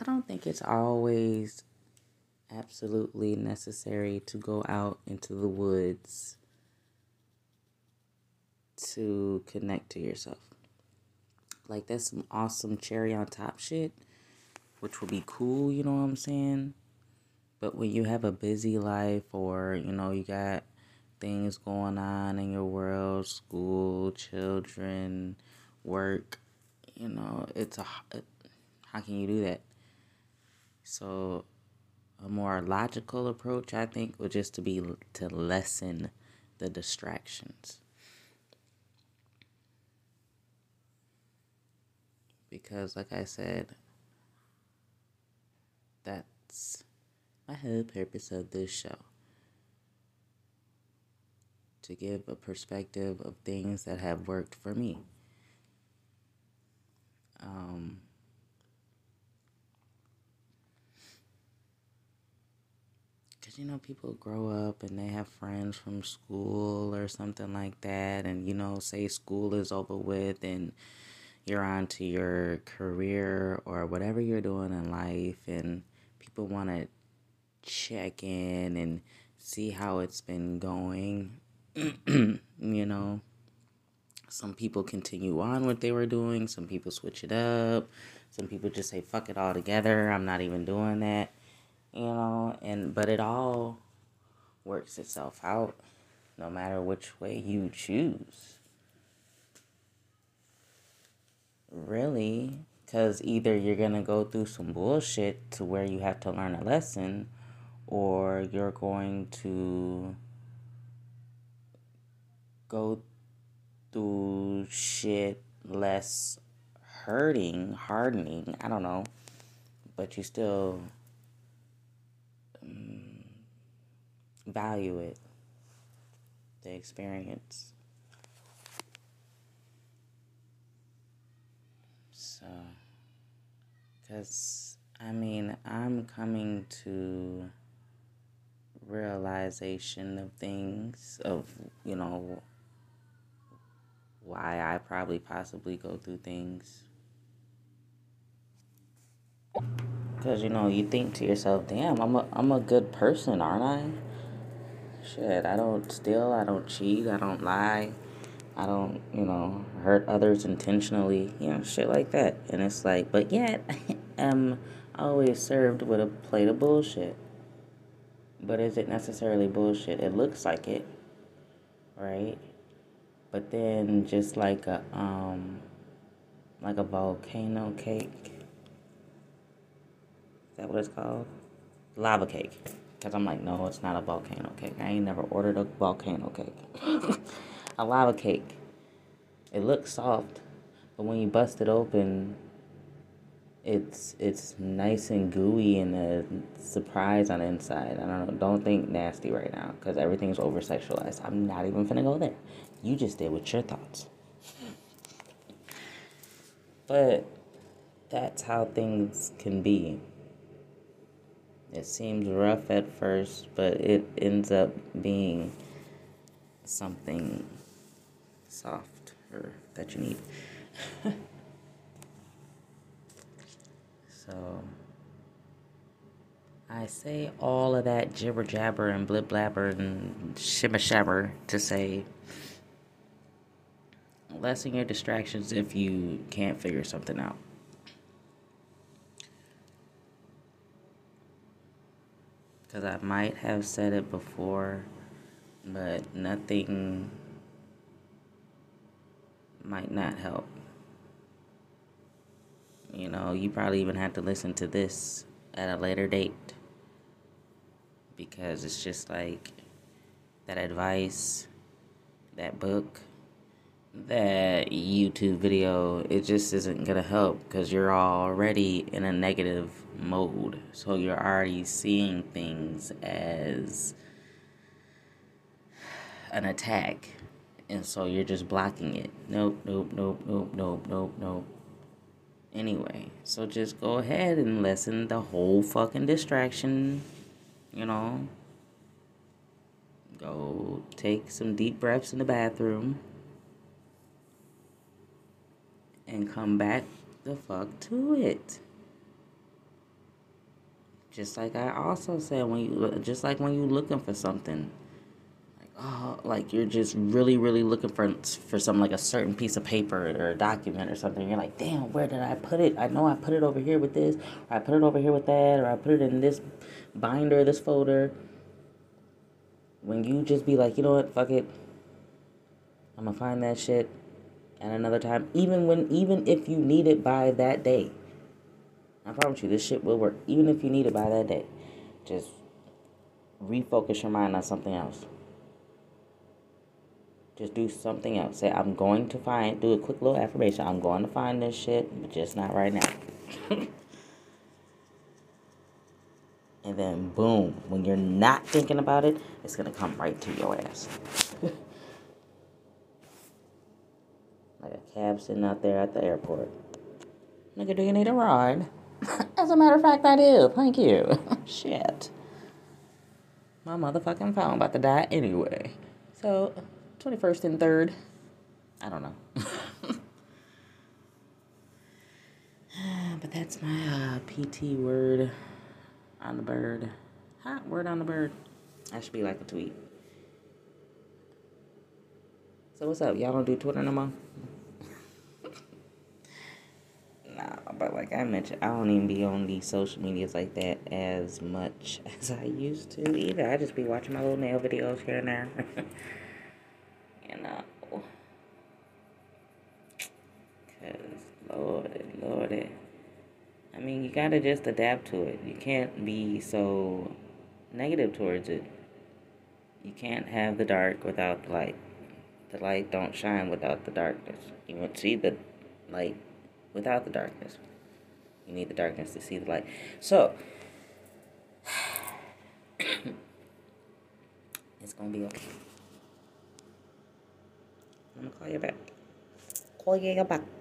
I don't think it's always absolutely necessary to go out into the woods to connect to yourself. Like that's some awesome cherry on top shit, which will be cool, you know what I'm saying? But when you have a busy life or, you know, you got things going on in your world, school, children, work, you know, it's a how can you do that? So a more logical approach, I think, would just to be to lessen the distractions. Because, like I said, that's my whole purpose of this show to give a perspective of things that have worked for me. Um, you know, people grow up and they have friends from school or something like that, and you know, say school is over with and you're on to your career or whatever you're doing in life, and people want to check in and see how it's been going. you know, some people continue on what they were doing, some people switch it up, some people just say, fuck it all together, I'm not even doing that you know, and but it all works itself out no matter which way you choose. Really, because either you're going to go through some bullshit to where you have to learn a lesson, or you're going to go through shit less hurting, hardening, I don't know, but you still value it, the experience. So, because I mean, I'm coming to realization of things, of, you know, why I probably possibly go through things. Because, you know, you think to yourself, damn, I'm a, I'm a good person, aren't I? Shit, I don't steal, I don't cheat, I don't lie, I don't, you know, hurt others intentionally, you know, shit like that. And it's like, but yet, I'm always served with a plate of bullshit. But is it necessarily bullshit? It looks like it, right? But then just like a um like a volcano cake. Is that what it's called? Lava cake. Because I'm like, no, it's not a volcano cake. I ain't never ordered a volcano cake. a lava cake. It looks soft, but when you bust it open, it's it's nice and gooey and a surprise on the inside. I don't know. Don't think nasty right now because everything's over sexualized. I'm not even gonna go there. You just did with your thoughts. But that's how things can be. It seems rough at first, but it ends up being something soft or that you need. so I say all of that jibber jabber and blib blabber and shimmer shabber to say lessen your distractions if you can't figure something out. Because I might have said it before, but nothing might not help. You know, you probably even have to listen to this at a later date because it's just like that advice, that book, that YouTube video, it just isn't gonna help because you're already in a negative mode. So you're already seeing things as an attack. And so you're just blocking it. Nope, nope, nope, nope, nope, nope, nope. Anyway, so just go ahead and lessen the whole fucking distraction, you know. Go take some deep breaths in the bathroom and come back the fuck to it. just like I also said when you just like when you're looking for something like oh like you're just really really looking for for something like a certain piece of paper or a document or something. You're like damn where did I put it? I know I put it over here with this or I put it over here with that or I put it in this binder this folder. When you just be like you know what fuck it. I'm gonna find that shit at another time even when even if you need it by that day I promise you, this shit will work. Even if you need it by that day. Just refocus your mind on something else. Just do something else. Say, I'm going to find, do a quick little affirmation. I'm going to find this shit, but just not right now. and then, boom, when you're not thinking about it, it's going to come right to your ass. like a cab sitting out there at the airport. Nigga, do you need a ride? As a matter of fact, I do. Thank you. Shit. My motherfucking phone about to die anyway. So, 21st and 3rd. I don't know. but that's my uh, PT word on the bird. Hot word on the bird. That should be like a tweet. So what's up? Y'all don't do Twitter no more? Nah, but like I mentioned, I don't even be on these social medias like that as much as I used to either. I just be watching my little nail videos here and there. you know. Cause lordy, lordy. I mean, you gotta just adapt to it. You can't be so negative towards it. You can't have the dark without the light. The light don't shine without the darkness. You won't see the light without the darkness. You need the darkness to see the light. So, it's going to be okay. I'm going to call you back. Call you back.